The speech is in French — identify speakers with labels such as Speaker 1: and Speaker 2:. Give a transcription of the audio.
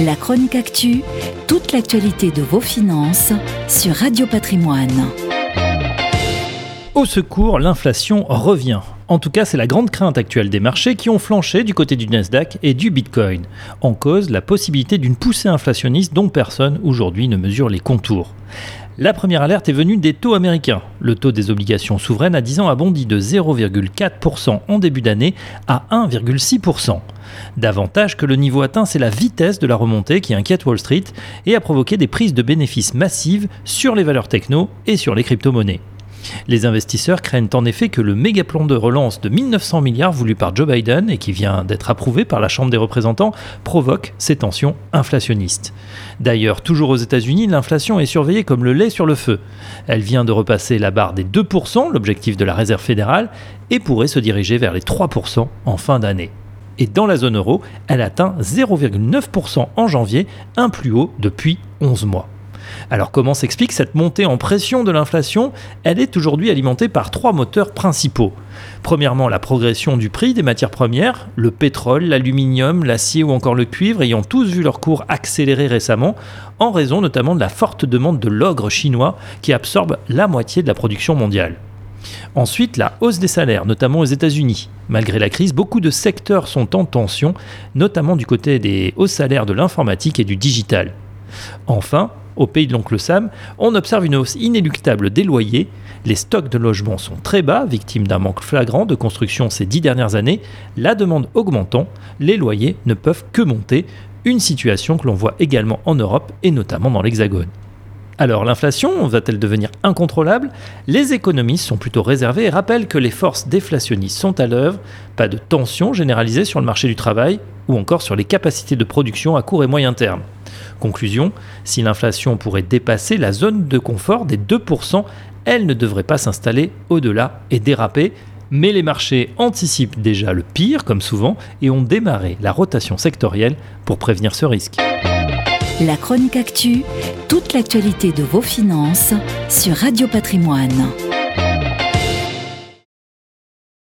Speaker 1: La chronique actu, toute l'actualité de vos finances sur Radio Patrimoine.
Speaker 2: Au secours, l'inflation revient. En tout cas, c'est la grande crainte actuelle des marchés qui ont flanché du côté du Nasdaq et du Bitcoin. En cause, la possibilité d'une poussée inflationniste dont personne aujourd'hui ne mesure les contours. La première alerte est venue des taux américains. Le taux des obligations souveraines à 10 ans a bondi de 0,4% en début d'année à 1,6%. Davantage que le niveau atteint, c'est la vitesse de la remontée qui inquiète Wall Street et a provoqué des prises de bénéfices massives sur les valeurs techno et sur les crypto-monnaies. Les investisseurs craignent en effet que le méga plan de relance de 1900 milliards voulu par Joe Biden et qui vient d'être approuvé par la Chambre des représentants provoque ces tensions inflationnistes. D'ailleurs, toujours aux États-Unis, l'inflation est surveillée comme le lait sur le feu. Elle vient de repasser la barre des 2%, l'objectif de la Réserve fédérale, et pourrait se diriger vers les 3% en fin d'année. Et dans la zone euro, elle atteint 0,9% en janvier, un plus haut depuis 11 mois. Alors comment s'explique cette montée en pression de l'inflation? Elle est aujourd'hui alimentée par trois moteurs principaux. Premièrement, la progression du prix des matières premières, le pétrole, l'aluminium, l'acier ou encore le cuivre ayant tous vu leur cours accélérer récemment, en raison notamment de la forte demande de l'ogre chinois qui absorbe la moitié de la production mondiale. Ensuite, la hausse des salaires, notamment aux États-Unis. Malgré la crise, beaucoup de secteurs sont en tension, notamment du côté des hauts salaires de l'informatique et du digital. Enfin, au pays de l'oncle Sam, on observe une hausse inéluctable des loyers. Les stocks de logements sont très bas, victimes d'un manque flagrant de construction ces dix dernières années. La demande augmentant, les loyers ne peuvent que monter, une situation que l'on voit également en Europe et notamment dans l'Hexagone. Alors l'inflation va-t-elle devenir incontrôlable? Les économistes sont plutôt réservés et rappellent que les forces déflationnistes sont à l'œuvre, pas de tension généralisée sur le marché du travail ou encore sur les capacités de production à court et moyen terme. Conclusion, si l'inflation pourrait dépasser la zone de confort des 2%, elle ne devrait pas s'installer au-delà et déraper. Mais les marchés anticipent déjà le pire, comme souvent, et ont démarré la rotation sectorielle pour prévenir ce risque.
Speaker 1: La chronique actu, toute l'actualité de vos finances sur Radio Patrimoine.